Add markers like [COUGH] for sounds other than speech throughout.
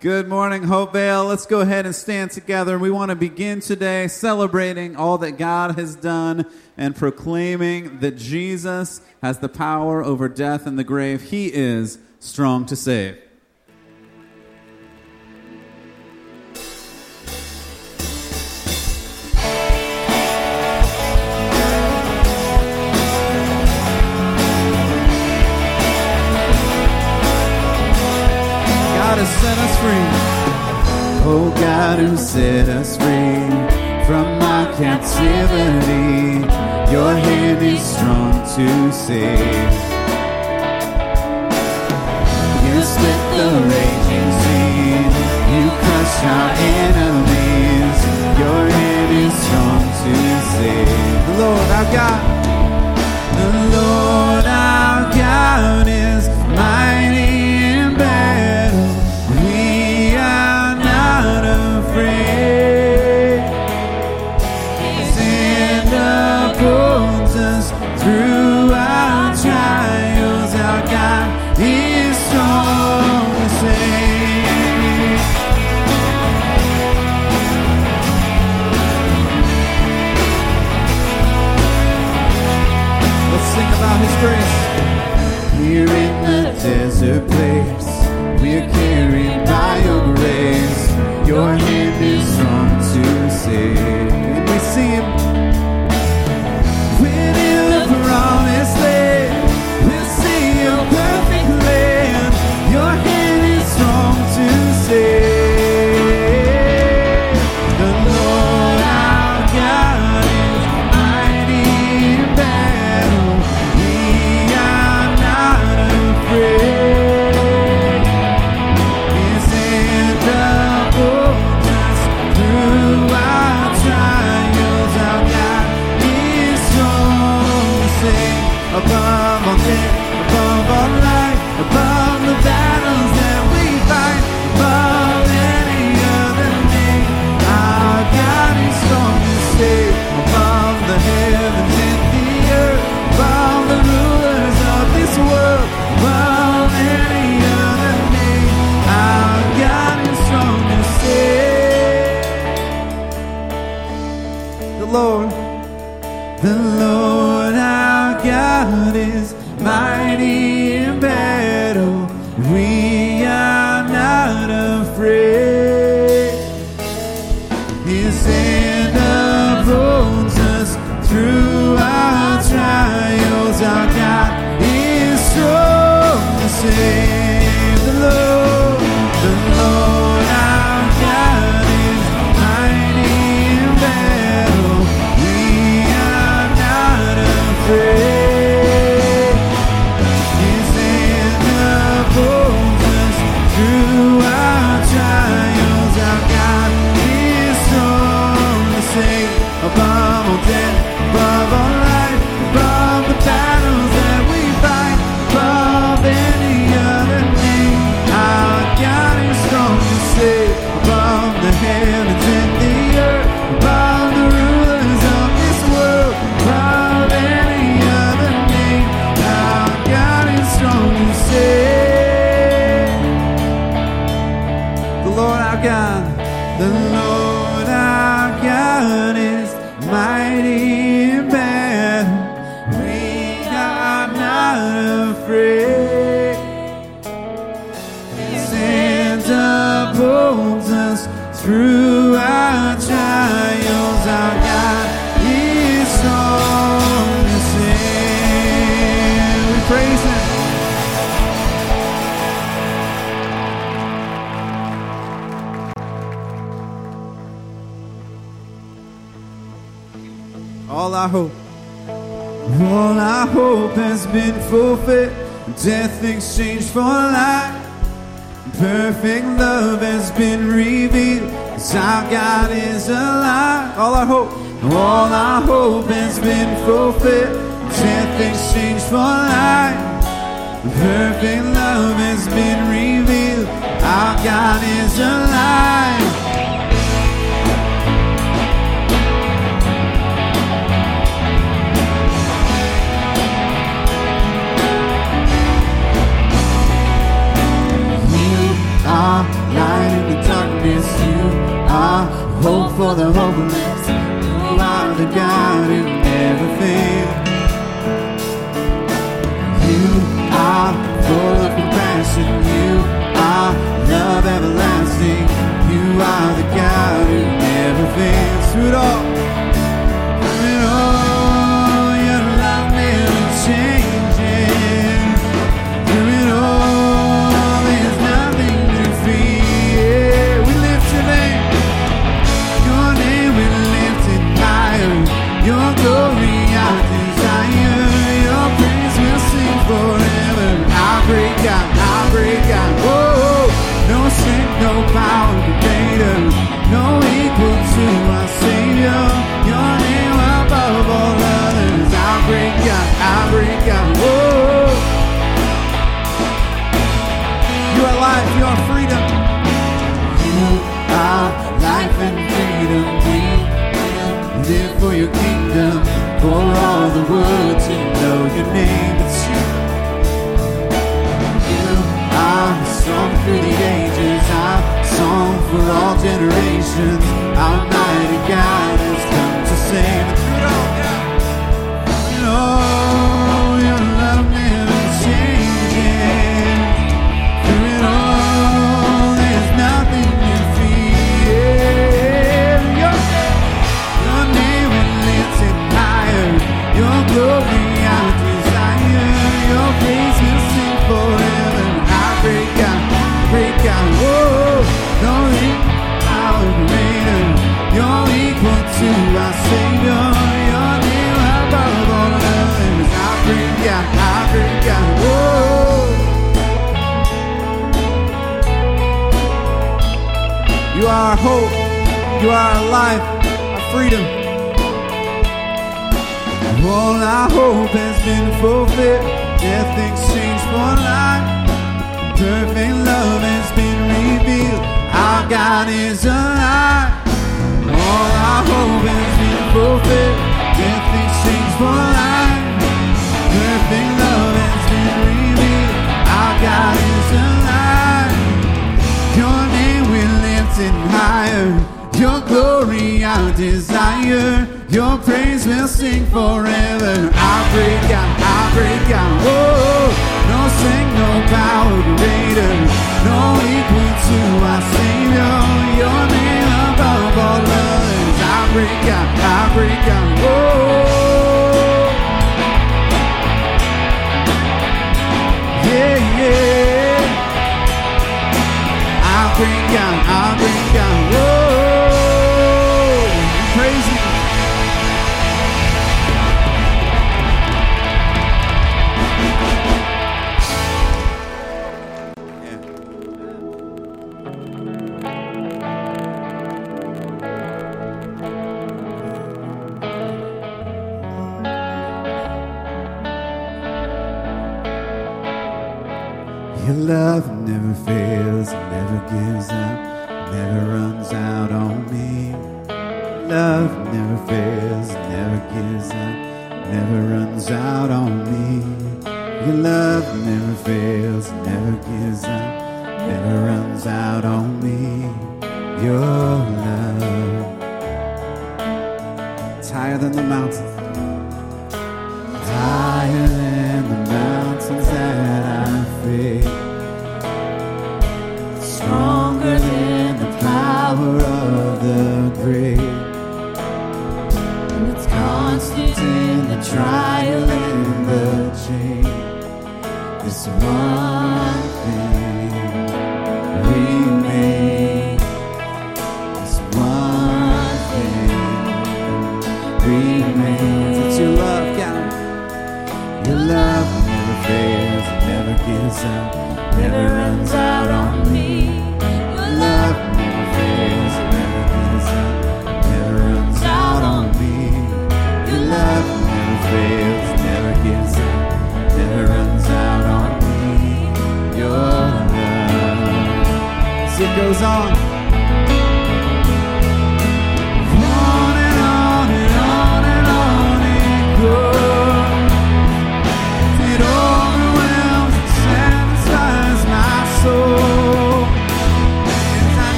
Good morning, Hopevale. Let's go ahead and stand together. We want to begin today celebrating all that God has done and proclaiming that Jesus has the power over death and the grave. He is strong to save. our hope. All our hope has been fulfilled. things changed for life. Perfect love has been revealed. Our God is alive. are light in the darkness. You are hope for the hopeless. You are the God never fails. You are full of compassion. You are love everlasting. You are the God who never fails. Through it all, for all the world to know your name. It's you. You are the song through the ages, our song for all generations. Hope. You are our life, our freedom. All our hope has been fulfilled. Death exchanged for life. Perfect love has been revealed. Our God is alive. All our hope has been fulfilled. Death exchanged for life. Perfect love has been revealed. Our God lift higher. Your glory our desire. Your praise will sing forever. Our great God, our great God. Oh, no strength, no power greater. No equal to our Savior. Your name above all others. Our great God, our great God. Oh, yeah, yeah. Our great God, our great never runs out on me. Your love never fails, never gives up, never runs out on me. Your love, it's higher than the mountains higher than the mountains one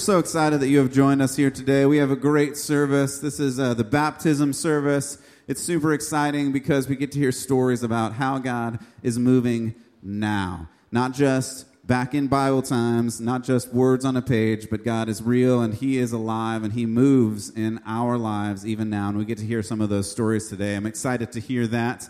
so excited that you have joined us here today. We have a great service. This is uh, the baptism service. It's super exciting because we get to hear stories about how God is moving now. Not just back in Bible times, not just words on a page, but God is real and He is alive and He moves in our lives even now. And we get to hear some of those stories today. I'm excited to hear that.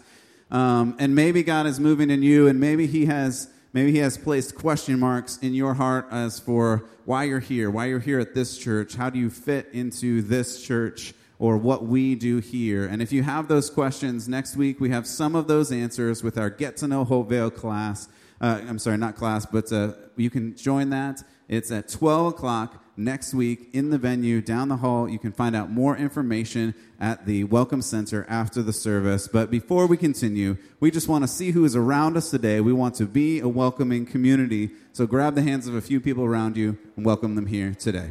Um, and maybe God is moving in you, and maybe He has Maybe he has placed question marks in your heart as for why you're here, why you're here at this church, how do you fit into this church, or what we do here. And if you have those questions, next week we have some of those answers with our Get to Know Hopevale class. Uh, I'm sorry, not class, but uh, you can join that. It's at 12 o'clock next week in the venue down the hall. You can find out more information at the Welcome Center after the service. But before we continue, we just want to see who is around us today. We want to be a welcoming community. So grab the hands of a few people around you and welcome them here today.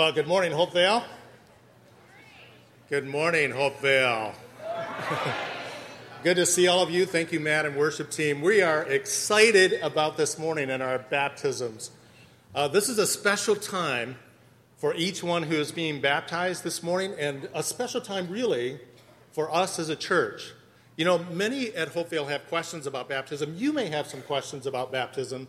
Well, good morning, Hopevale. Good morning, Hopevale. [LAUGHS] good to see all of you. Thank you, Matt and worship team. We are excited about this morning and our baptisms. Uh, this is a special time for each one who is being baptized this morning, and a special time, really, for us as a church. You know, many at Hopevale have questions about baptism. You may have some questions about baptism.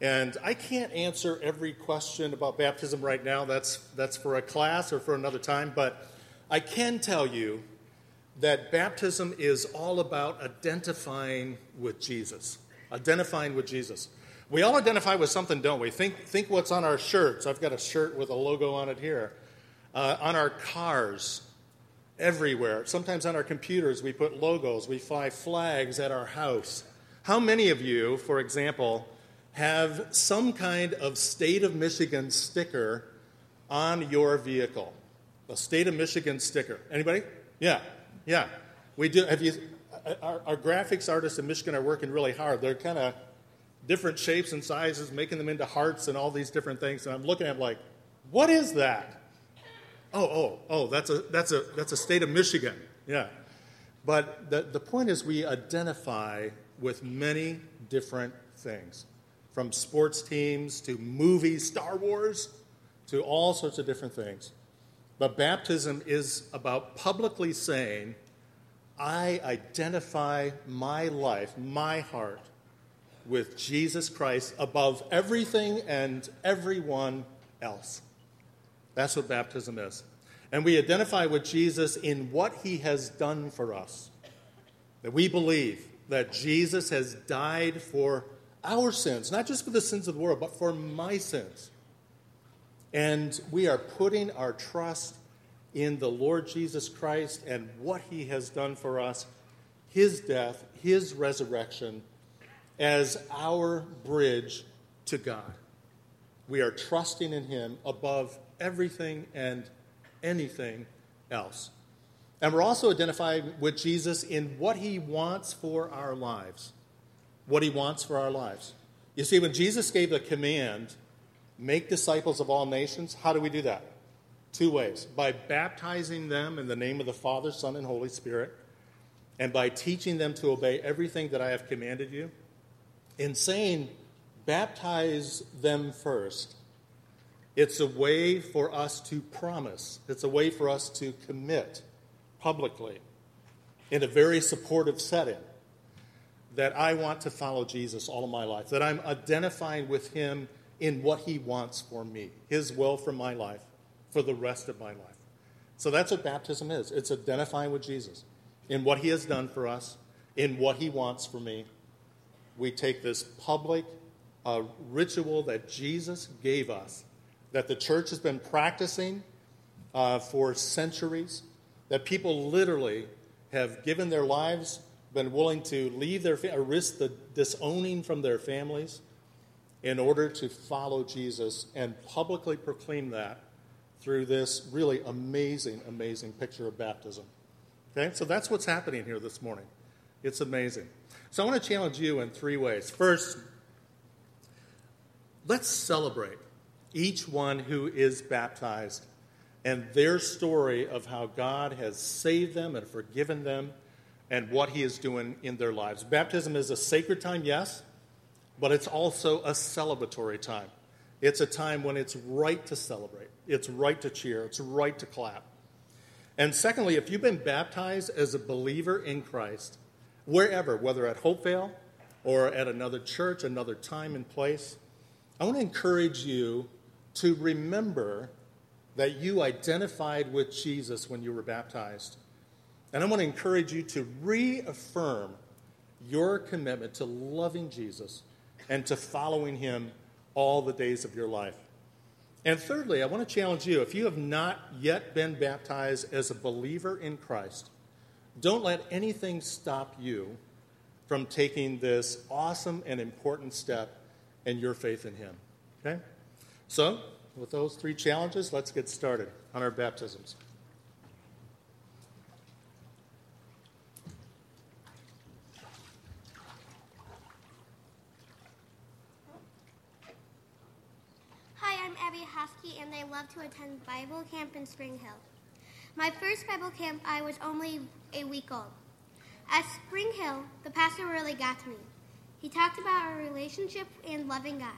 And I can't answer every question about baptism right now. That's, that's for a class or for another time. But I can tell you that baptism is all about identifying with Jesus. Identifying with Jesus. We all identify with something, don't we? Think, think what's on our shirts. I've got a shirt with a logo on it here. Uh, on our cars, everywhere. Sometimes on our computers, we put logos. We fly flags at our house. How many of you, for example, have some kind of state of Michigan sticker on your vehicle. A state of Michigan sticker. Anybody? Yeah, yeah. We do. Have you? Uh, our, our graphics artists in Michigan are working really hard. They're kind of different shapes and sizes, making them into hearts and all these different things. And I'm looking at them like, what is that? Oh, oh, oh, that's a that's a that's a state of Michigan. Yeah. But the, the point is we identify with many different things from sports teams to movies, Star Wars, to all sorts of different things. But baptism is about publicly saying, I identify my life, my heart, with Jesus Christ above everything and everyone else. That's what baptism is. And we identify with Jesus in what he has done for us. That we believe that Jesus has died for our sins, not just for the sins of the world, but for my sins. And we are putting our trust in the Lord Jesus Christ and what he has done for us, his death, his resurrection, as our bridge to God. We are trusting in him above everything and anything else. And we're also identifying with Jesus in what he wants for our lives what he wants for our lives. You see, when Jesus gave the command, make disciples of all nations, how do we do that? Two ways by baptizing them in the name of the Father, Son, and Holy Spirit, and by teaching them to obey everything that I have commanded you. In saying, baptize them first, it's a way for us to promise, it's a way for us to commit publicly in a very supportive setting that I want to follow Jesus all of my life, that I'm identifying with him in what he wants for me, his will for my life, for the rest of my life. So that's what baptism is it's identifying with Jesus in what he has done for us, in what he wants for me. We take this public uh, ritual that Jesus gave us, that the church has been practicing uh, for centuries, that people literally have given their lives been willing to leave their or risk the disowning from their families in order to follow Jesus and publicly proclaim that through this really amazing, amazing picture of baptism. Okay, so that's what's happening here this morning. It's amazing. So I want to challenge you in three ways. First, let's celebrate each one who is baptized and their story of how God has saved them and forgiven them and what He is doing in their lives. Baptism is a sacred time, yes, but it's also a celebratory time. It's a time when it's right to celebrate, it's right to cheer, it's right to clap. And secondly, if you've been baptized as a believer in Christ, wherever, whether at Hopevale or at another church, another time and place, I want to encourage you to remember that you identified with Jesus when you were baptized. And I want to encourage you to reaffirm your commitment to loving Jesus and to following him all the days of your life. And thirdly, I want to challenge you if you have not yet been baptized as a believer in Christ, don't let anything stop you from taking this awesome and important step in your faith in Him. Okay? So, with those three challenges, let's get started on our baptisms. Hi, And I love to attend Bible camp in Spring Hill. My first Bible camp, I was only a week old. At Spring Hill, the pastor really got to me. He talked about our relationship and loving God.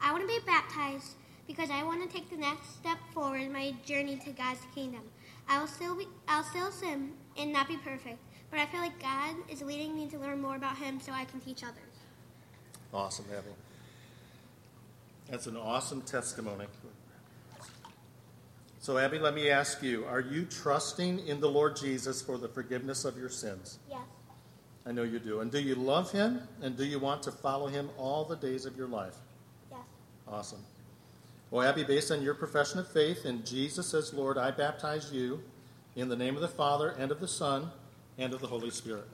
I want to be baptized because I want to take the next step forward in my journey to God's kingdom. I will still be, I'll still sin and not be perfect, but I feel like God is leading me to learn more about Him so I can teach others. Awesome, Abby. That's an awesome testimony. So, Abby, let me ask you are you trusting in the Lord Jesus for the forgiveness of your sins? Yes. I know you do. And do you love him? And do you want to follow him all the days of your life? Yes. Awesome. Well, Abby, based on your profession of faith in Jesus as Lord, I baptize you in the name of the Father, and of the Son, and of the Holy Spirit.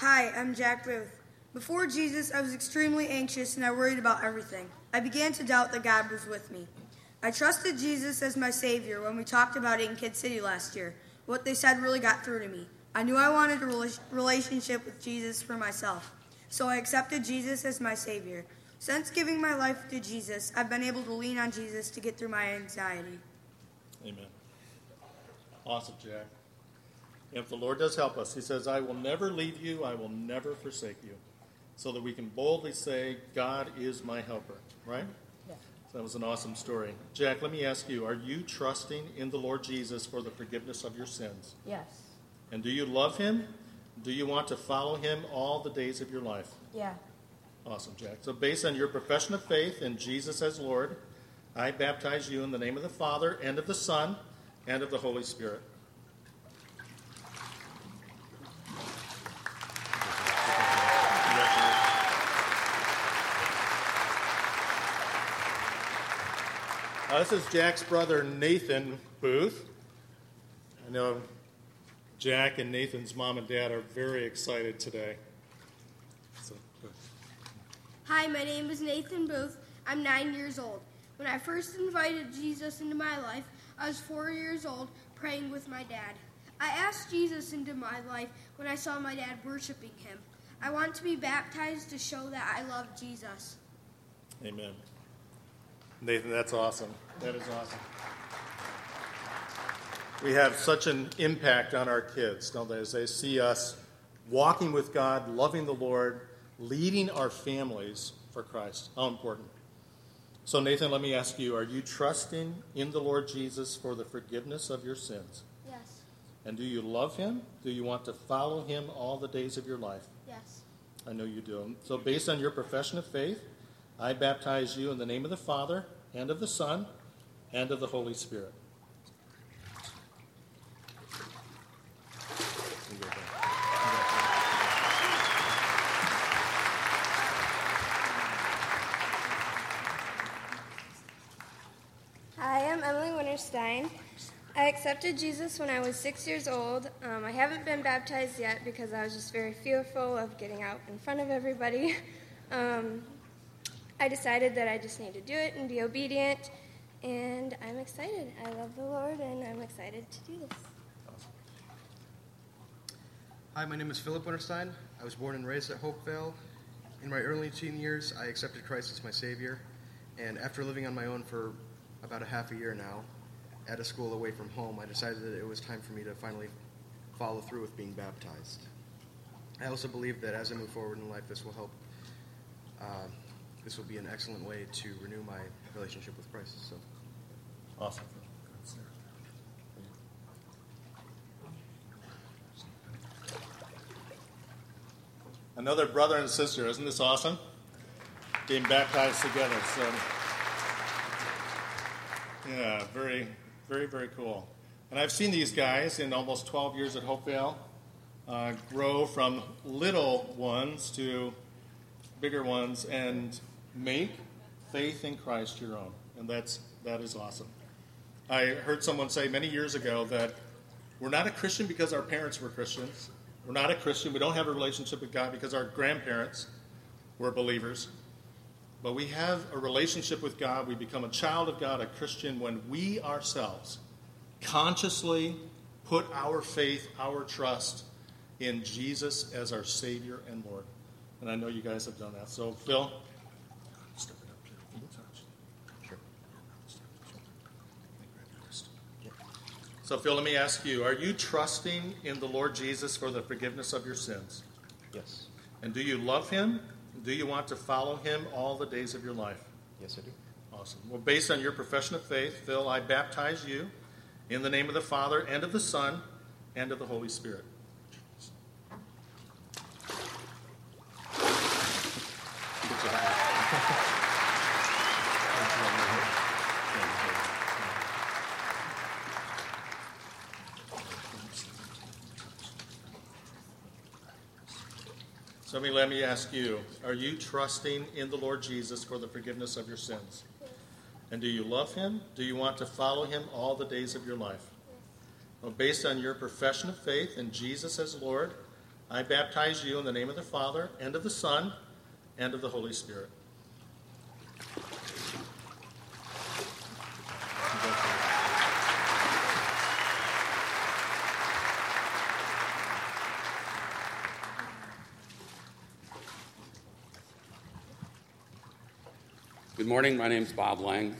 Hi, I'm Jack Booth. Before Jesus, I was extremely anxious and I worried about everything. I began to doubt that God was with me. I trusted Jesus as my Savior when we talked about it in Kid City last year. What they said really got through to me. I knew I wanted a relationship with Jesus for myself, so I accepted Jesus as my Savior. Since giving my life to Jesus, I've been able to lean on Jesus to get through my anxiety. Amen. Awesome, Jack. If the Lord does help us, He says, I will never leave you, I will never forsake you. So that we can boldly say, God is my helper, right? Yeah. So that was an awesome story. Jack, let me ask you are you trusting in the Lord Jesus for the forgiveness of your sins? Yes. And do you love Him? Do you want to follow Him all the days of your life? Yeah. Awesome, Jack. So, based on your profession of faith in Jesus as Lord, I baptize you in the name of the Father, and of the Son, and of the Holy Spirit. Uh, this is Jack's brother Nathan Booth. I know Jack and Nathan's mom and dad are very excited today. So, Hi, my name is Nathan Booth. I'm nine years old. When I first invited Jesus into my life, I was four years old praying with my dad. I asked Jesus into my life when I saw my dad worshiping him. I want to be baptized to show that I love Jesus. Amen. Nathan, that's awesome. That is awesome. We have such an impact on our kids, don't they? As they see us walking with God, loving the Lord, leading our families for Christ. How important. So, Nathan, let me ask you are you trusting in the Lord Jesus for the forgiveness of your sins? Yes. And do you love him? Do you want to follow him all the days of your life? Yes. I know you do. So, based on your profession of faith, I baptize you in the name of the Father, and of the Son, and of the Holy Spirit. Hi, I'm Emily Winterstein. I accepted Jesus when I was six years old. Um, I haven't been baptized yet because I was just very fearful of getting out in front of everybody. [LAUGHS] Um, I decided that I just need to do it and be obedient, and I'm excited. I love the Lord, and I'm excited to do this. Hi, my name is Philip Winterstein. I was born and raised at Hopevale. In my early teen years, I accepted Christ as my Savior, and after living on my own for about a half a year now, at a school away from home, I decided that it was time for me to finally follow through with being baptized. I also believe that as I move forward in life, this will help. Uh, this will be an excellent way to renew my relationship with Christ. So, Awesome. Another brother and sister. Isn't this awesome? Being baptized together. So, yeah, very, very, very cool. And I've seen these guys in almost 12 years at Hopevale uh, grow from little ones to bigger ones and make faith in Christ your own. And that's, that is awesome. I heard someone say many years ago that we're not a Christian because our parents were Christians. We're not a Christian. We don't have a relationship with God because our grandparents were believers. But we have a relationship with God. We become a child of God, a Christian, when we ourselves consciously put our faith, our trust in Jesus as our Savior and Lord. And I know you guys have done that. So, Phil, step it up here. sure. So, Phil, let me ask you Are you trusting in the Lord Jesus for the forgiveness of your sins? Yes. And do you love him? Do you want to follow him all the days of your life? Yes, I do. Awesome. Well, based on your profession of faith, Phil, I baptize you in the name of the Father and of the Son and of the Holy Spirit. So let me, let me ask you Are you trusting in the Lord Jesus for the forgiveness of your sins? And do you love him? Do you want to follow him all the days of your life? Well, based on your profession of faith in Jesus as Lord, I baptize you in the name of the Father, and of the Son, and of the Holy Spirit. Good morning. My name is Bob Lang.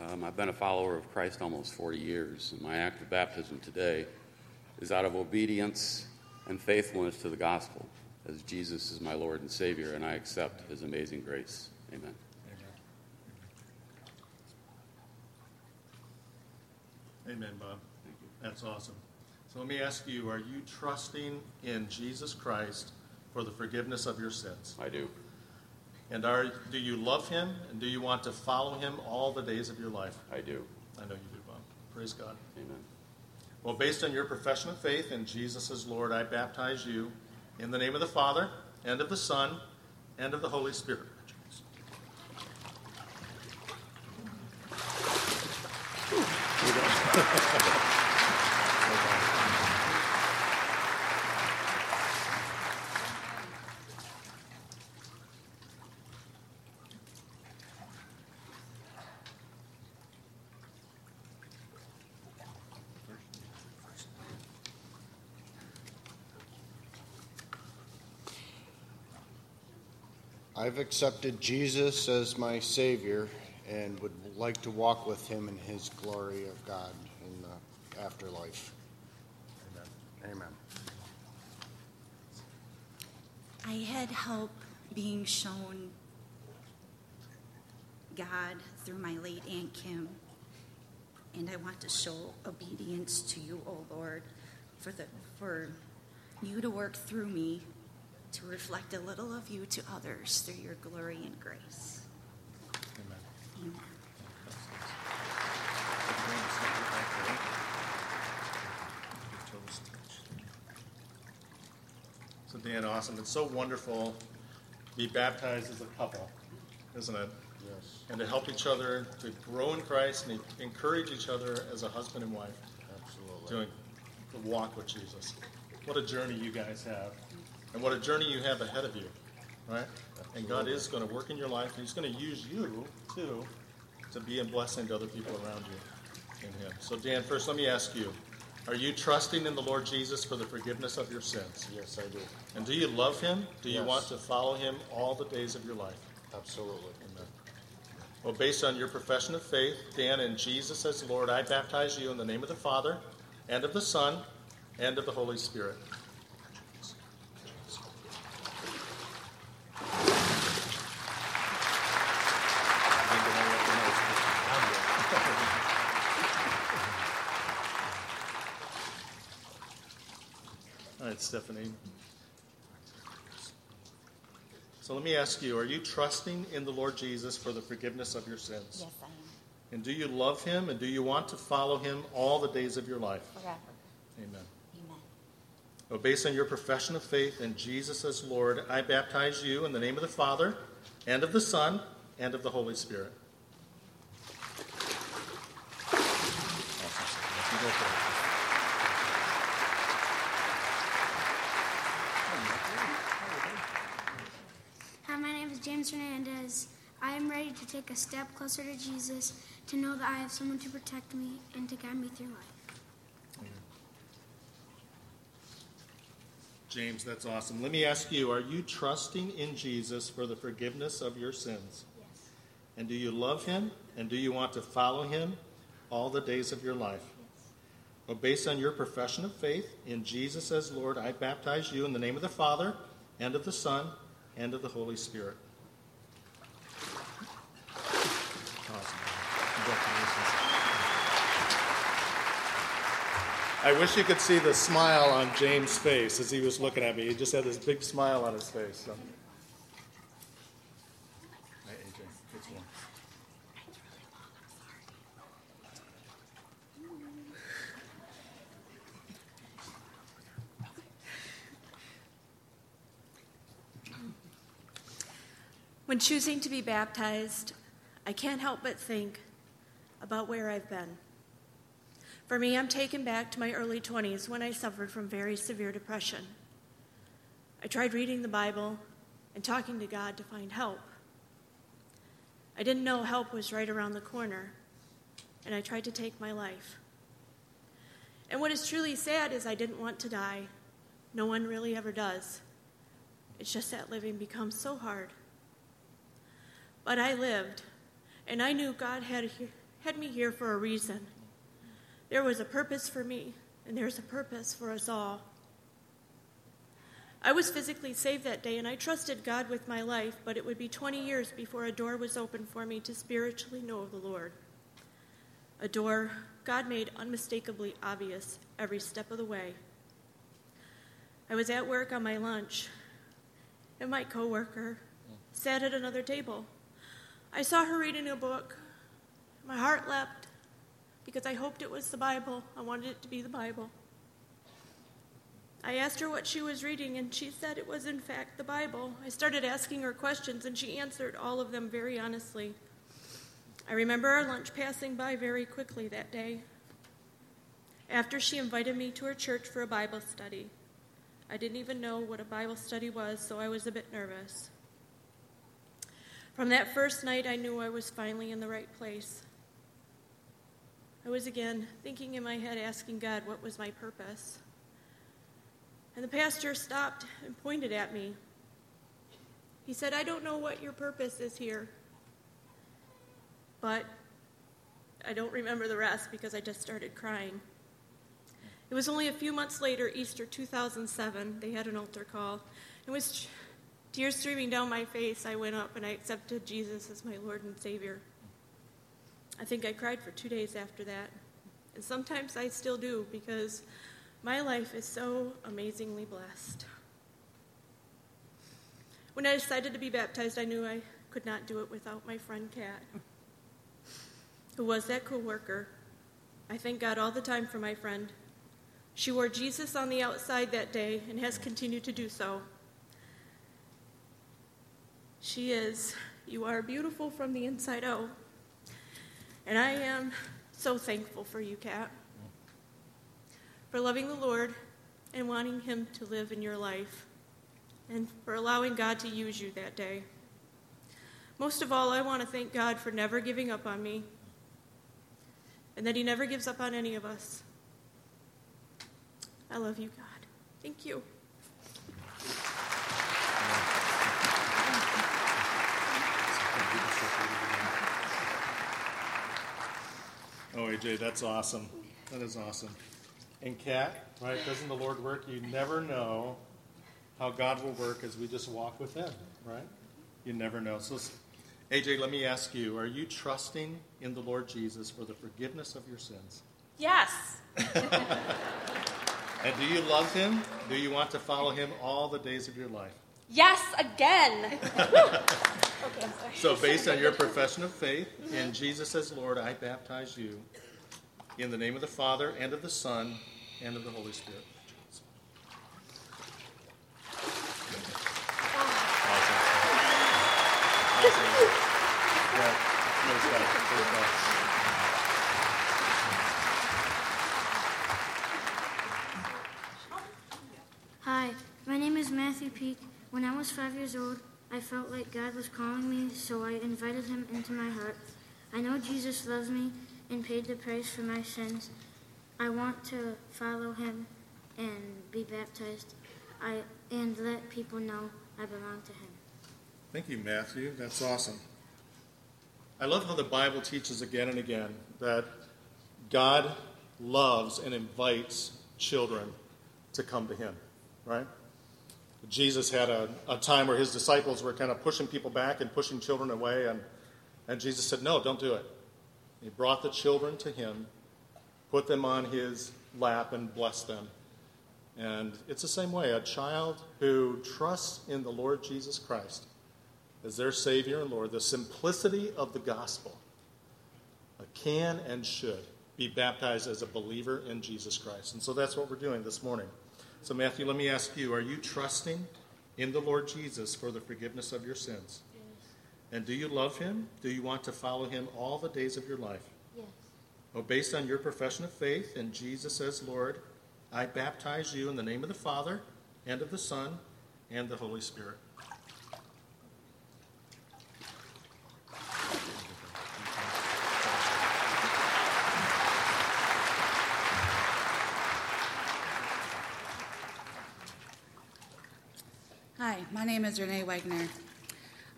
Um, I've been a follower of Christ almost 40 years, and my act of baptism today is out of obedience and faithfulness to the gospel, as Jesus is my Lord and Savior, and I accept his amazing grace. Amen. Amen, Bob. That's awesome. So let me ask you Are you trusting in Jesus Christ for the forgiveness of your sins? I do. And are, do you love him? And do you want to follow him all the days of your life? I do. I know you do, Bob. Praise God. Amen. Well, based on your profession of faith in Jesus as Lord, I baptize you in the name of the Father, and of the Son, and of the Holy Spirit. [LAUGHS] I've accepted Jesus as my Savior and would like to walk with Him in His glory of God in the afterlife. Amen. Amen. I had help being shown God through my late Aunt Kim, and I want to show obedience to you, O Lord, for the for you to work through me to reflect a little of you to others through your glory and grace. Amen. So, Dan, awesome. It's so wonderful to be baptized as a couple, isn't it? Yes. and to help each other to grow in Christ and encourage each other as a husband and wife Absolutely. doing the walk with Jesus. What a journey you guys have, and what a journey you have ahead of you, right? And God is going to work in your life, and He's going to use you too to be a blessing to other people around you in Him. So, Dan, first, let me ask you: Are you trusting in the Lord Jesus for the forgiveness of your sins? Yes, I do. And do you love Him? Do you Yes. want to follow Him all the days of your life? Absolutely. Amen. Well, based on your profession of faith, Dan, and Jesus as Lord, I baptize you in the name of the Father, and of the Son, and of the Holy Spirit. All right, Stephanie. So let me ask you are you trusting in the Lord Jesus for the forgiveness of your sins? Yes, I am. And do you love him and do you want to follow him all the days of your life? Forever. Amen. Amen. Well, based on your profession of faith in Jesus as Lord, I baptize you in the name of the Father, and of the Son, and of the Holy Spirit. Hi, my name is James Hernandez. I am ready to take a step closer to Jesus, to know that I have someone to protect me and to guide me through life. James, that's awesome. Let me ask you are you trusting in Jesus for the forgiveness of your sins? Yes. And do you love him and do you want to follow him all the days of your life? Well, based on your profession of faith in Jesus as Lord, I baptize you in the name of the Father, and of the Son, and of the Holy Spirit. Awesome. Congratulations. I wish you could see the smile on James' face as he was looking at me. He just had this big smile on his face. So. Hey, AJ, it's one. When choosing to be baptized, I can't help but think about where I've been. For me, I'm taken back to my early 20s when I suffered from very severe depression. I tried reading the Bible and talking to God to find help. I didn't know help was right around the corner, and I tried to take my life. And what is truly sad is I didn't want to die. No one really ever does. It's just that living becomes so hard. But I lived, and I knew God had, had me here for a reason. There was a purpose for me, and there's a purpose for us all. I was physically saved that day, and I trusted God with my life, but it would be 20 years before a door was opened for me to spiritually know the Lord. A door God made unmistakably obvious every step of the way. I was at work on my lunch, and my coworker sat at another table. I saw her reading a book. My heart leapt because I hoped it was the Bible. I wanted it to be the Bible. I asked her what she was reading, and she said it was, in fact, the Bible. I started asking her questions, and she answered all of them very honestly. I remember our lunch passing by very quickly that day. After she invited me to her church for a Bible study, I didn't even know what a Bible study was, so I was a bit nervous. From that first night, I knew I was finally in the right place. I was again thinking in my head, asking God what was my purpose. And the pastor stopped and pointed at me. He said, I don't know what your purpose is here, but I don't remember the rest because I just started crying. It was only a few months later, Easter 2007, they had an altar call. It was tears streaming down my face. I went up and I accepted Jesus as my Lord and Savior. I think I cried for two days after that. And sometimes I still do because my life is so amazingly blessed. When I decided to be baptized, I knew I could not do it without my friend Kat, who was that co-worker. I thank God all the time for my friend. She wore Jesus on the outside that day and has continued to do so. She is You are beautiful from the inside out. And I am so thankful for you, Kat, for loving the Lord and wanting Him to live in your life, and for allowing God to use you that day. Most of all, I want to thank God for never giving up on me, and that He never gives up on any of us. I love you, God. Thank you. Oh, AJ, that's awesome. That is awesome. And Kat, right? Doesn't the Lord work? You never know how God will work as we just walk with Him, right? You never know. So, AJ, let me ask you: Are you trusting in the Lord Jesus for the forgiveness of your sins? Yes. [LAUGHS] And do you love Him? Do you want to follow Him all the days of your life? Yes, again. [LAUGHS] So, based on your profession of faith in Jesus as Lord, I baptize you in the name of the Father and of the Son and of the Holy Spirit. Yeah, praise God, praise God. Hi, my name is Matthew Peak. When I was five years old, I felt like God was calling me, so I invited him into my heart. I know Jesus loves me and paid the price for my sins. I want to follow him and be baptized I, and let people know I belong to him. Thank you, Matthew. That's awesome. I love how the Bible teaches again and again that God loves and invites children to come to Him, right? Jesus had a, a time where his disciples were kind of pushing people back and pushing children away, and, and Jesus said, No, don't do it. He brought the children to Him, put them on His lap, and blessed them. And it's the same way. A child who trusts in the Lord Jesus Christ as their Savior and Lord, the simplicity of the gospel, can and should be baptized as a believer in Jesus Christ. And so that's what we're doing this morning. So, Matthew, let me ask you are you trusting in the Lord Jesus for the forgiveness of your sins? Yes. And do you love him? Do you want to follow him all the days of your life? Yes. Well, based on your profession of faith and Jesus as Lord, I baptize you in the name of the Father, and of the Son, and the Holy Spirit. Hi, my name is Renee Wagner.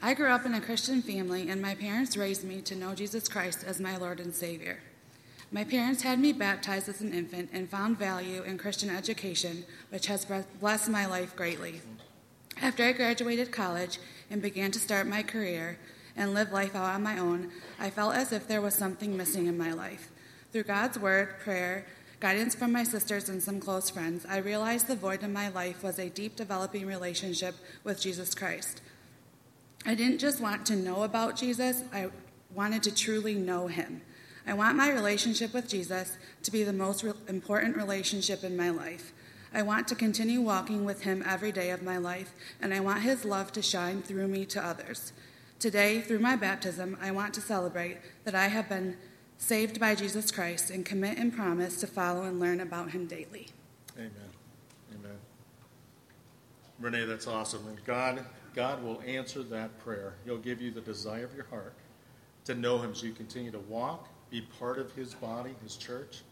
I grew up in a Christian family, and my parents raised me to know Jesus Christ as my Lord and Savior. My parents had me baptized as an infant and found value in Christian education, which has blessed my life greatly. After I graduated college and began to start my career and live life out on my own, I felt as if there was something missing in my life. Through God's Word, prayer, guidance from my sisters and some close friends, I realized the void in my life was a deep developing relationship with Jesus Christ. I didn't just want to know about Jesus, I wanted to truly know him. I want my relationship with Jesus to be the most re- important relationship in my life. I want to continue walking with him every day of my life, and I want his love to shine through me to others. Today, through my baptism, I want to celebrate that I have been saved by Jesus Christ and commit and promise to follow and learn about him daily. Amen. Amen. Renee, that's awesome. And God, God will answer that prayer. He'll give you the desire of your heart to know him as you continue to walk, be part of his body, his church,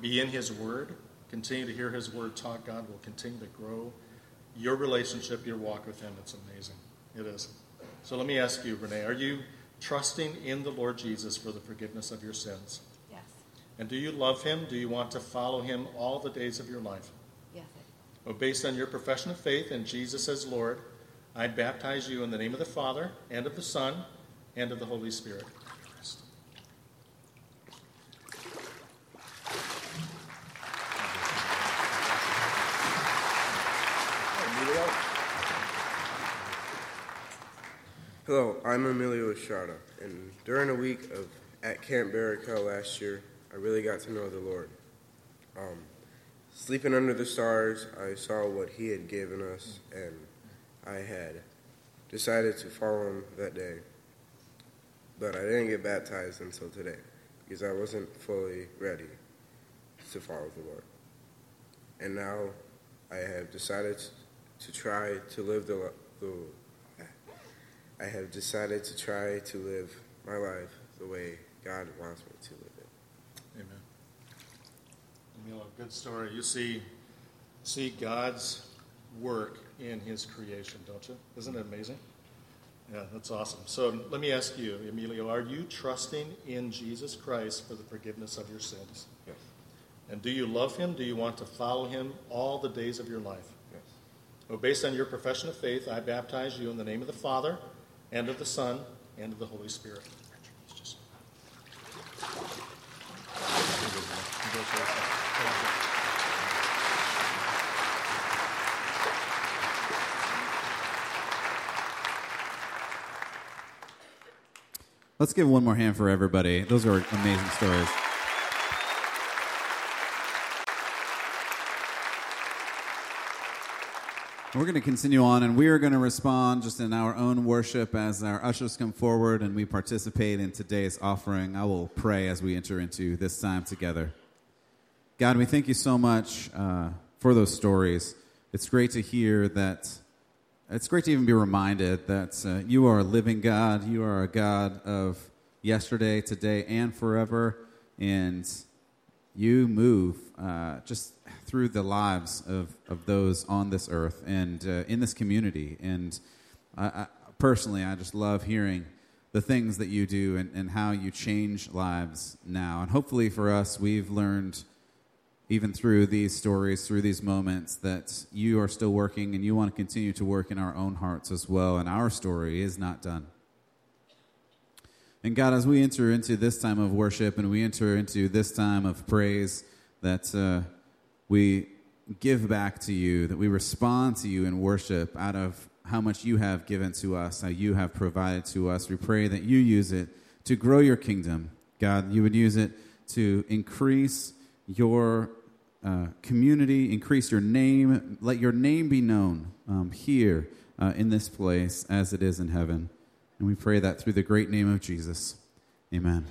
be in his word, continue to hear his word taught. God will continue to grow your relationship, your walk with him. It's amazing. It is. So let me ask you, Renee, are you trusting in the Lord Jesus for the forgiveness of your sins? Yes. And do you love him? Do you want to follow him all the days of your life? Yes. Well, based on your profession of faith and Jesus as Lord, I baptize you in the name of the Father, and of the Son, and of the Holy Spirit. Hello, I'm Emilio Estrada, and during a week of at Camp Barracuda last year, I really got to know the Lord. Um, sleeping under the stars, I saw what He had given us, and I had decided to follow Him that day. but I didn't get baptized until today because I wasn't fully ready to follow the Lord. And now I have decided to try to live the, the I have decided to try to live my life the way God wants me to live it. Amen. Emilio, good story. You see, see God's work in His creation, don't you? Isn't it amazing? Yeah, that's awesome. So let me ask you, Emilio, are you trusting in Jesus Christ for the forgiveness of your sins? Yes. And do you love Him? Do you want to follow Him all the days of your life? Yes. Well, based on your profession of faith, I baptize you in the name of the Father, and of the Son, and of the Holy Spirit. Let's give one more hand for everybody. Those are amazing stories. We're going to continue on, and we are going to respond just in our own worship as our ushers come forward and we participate in today's offering. I will pray as we enter into this time together. God, we thank you so much uh, for those stories. It's great to hear that. It's great to even be reminded that uh, you are a living God. You are a God of yesterday, today, and forever. And you move uh, just through the lives of, of those on this earth and uh, in this community. And I, I, personally, I just love hearing the things that you do and, and how you change lives now. And hopefully, for us, we've learned even through these stories, through these moments, that you are still working and you want to continue to work in our own hearts as well. And our story is not done. And God, as we enter into this time of worship and we enter into this time of praise, that uh, we give back to you, that we respond to you in worship out of how much you have given to us, how you have provided to us. We pray that you use it to grow your kingdom. God, you would use it to increase your uh, community, increase your name, let your name be known um, here uh, in this place as it is in heaven. And we pray that through the great name of Jesus. Amen.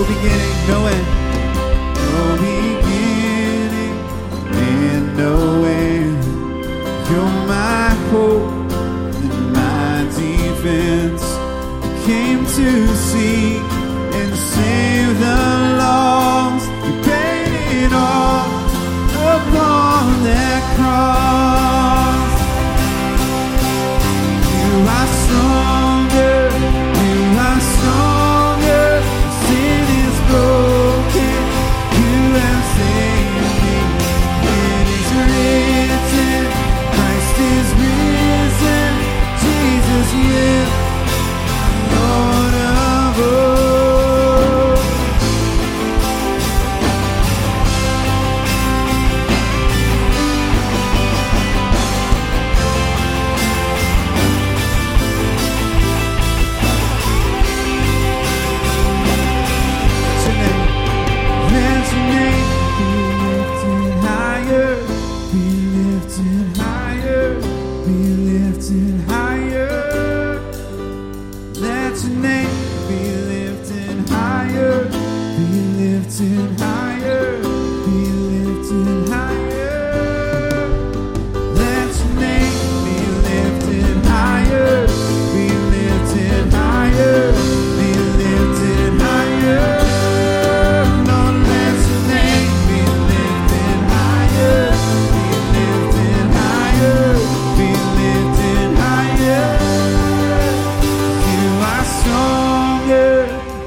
No beginning, no end. No beginning and no end. You're my hope and my defense. I came to see.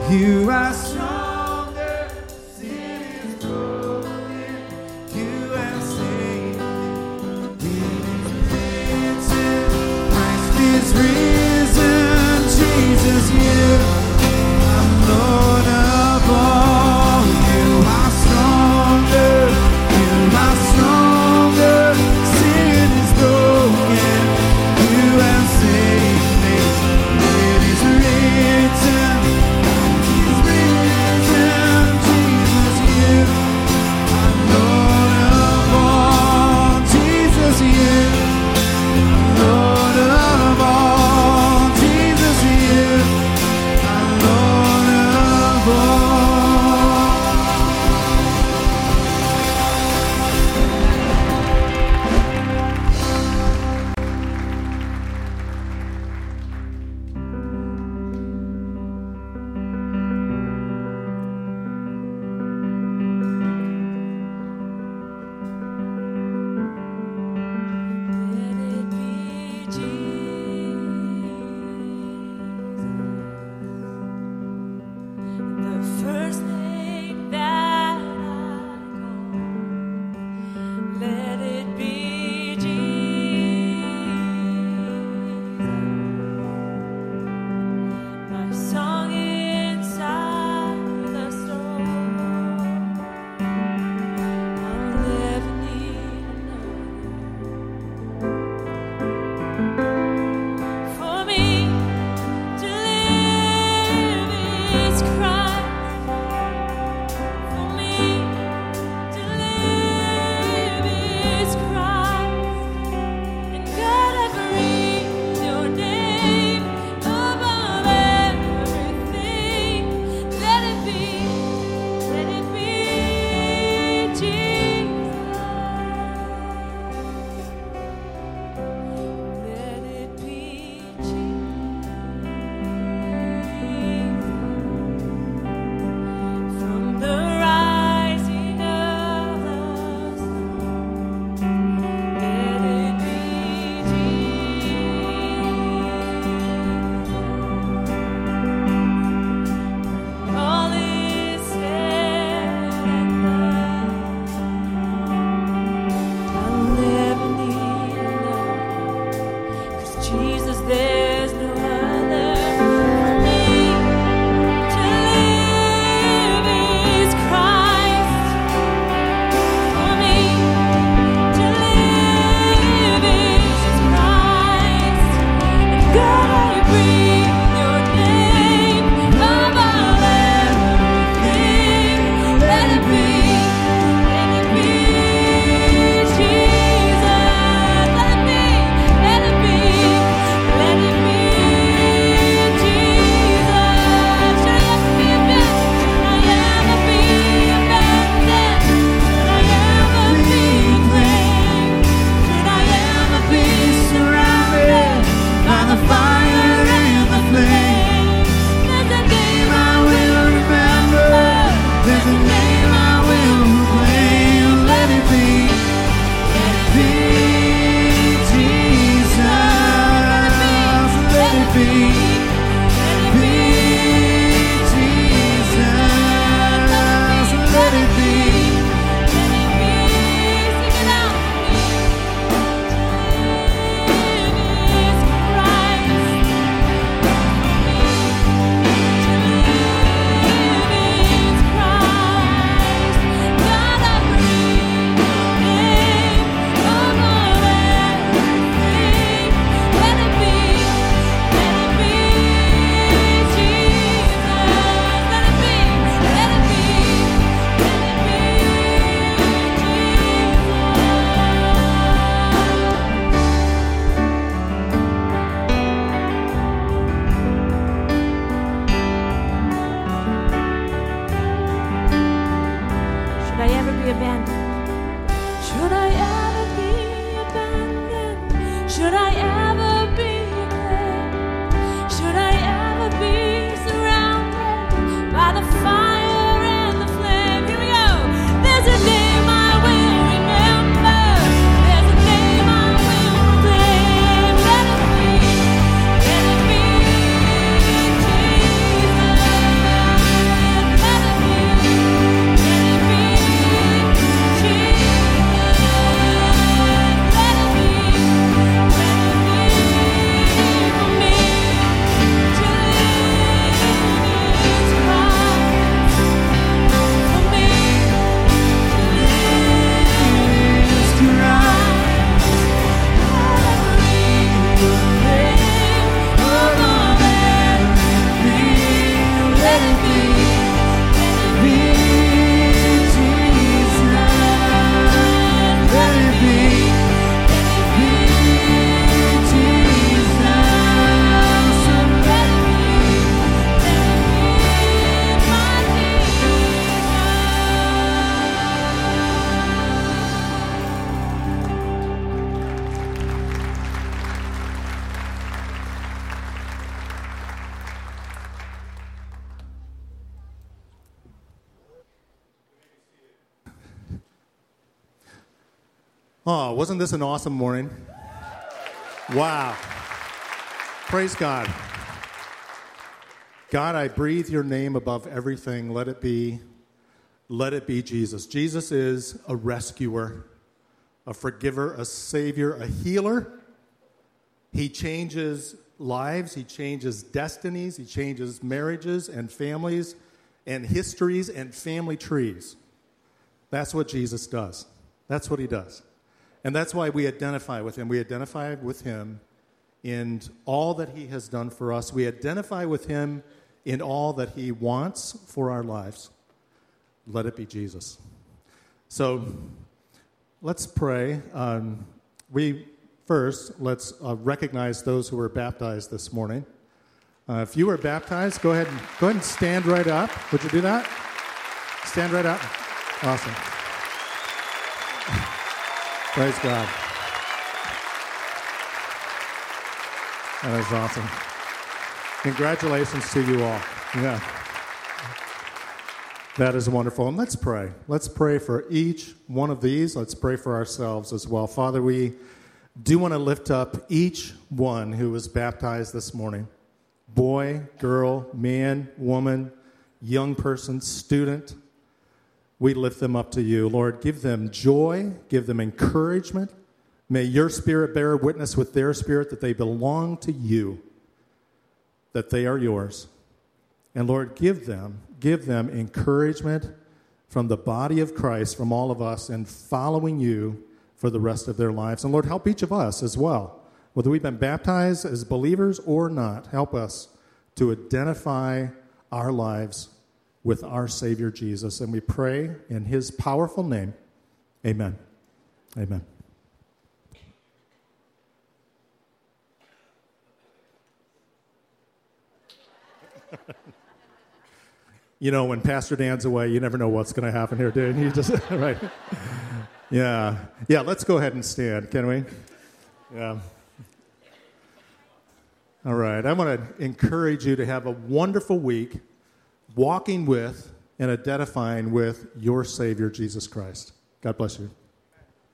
You are strong. This an awesome morning? Wow. Praise God. God, I breathe your name above everything. Let it be, let it be Jesus. Jesus is a rescuer, a forgiver, a savior, a healer. He changes lives, he changes destinies, he changes marriages and families and histories and family trees. That's what Jesus does. That's what he does. And that's why we identify with him. We identify with him in all that he has done for us. We identify with him in all that he wants for our lives. Let it be Jesus. So let's pray. Um, we first let's uh, recognize those who were baptized this morning. Uh, if you were baptized, go ahead and go ahead and stand right up. Would you do that? Stand right up. Awesome. Praise God. That is awesome. Congratulations to you all. Yeah. That is wonderful. And let's pray. Let's pray for each one of these. Let's pray for ourselves as well. Father, we do want to lift up each one who was baptized this morning boy, girl, man, woman, young person, student. We lift them up to you. Lord, give them joy, give them encouragement. May your spirit bear witness with their spirit that they belong to you, that they are yours. And Lord, give them, give them encouragement from the body of Christ, from all of us, in following you for the rest of their lives. And Lord, help each of us as well, whether we've been baptized as believers or not. Help us to identify our lives with our Savior Jesus. And we pray in his powerful name. Amen. Amen. you know, when Pastor Dan's away, you never know what's going to happen here, dude. You just, [LAUGHS] right. Yeah. Yeah, let's go ahead and stand, can we? Yeah. All right. I want to encourage you to have a wonderful week walking with and identifying with your Savior, Jesus Christ. God bless you.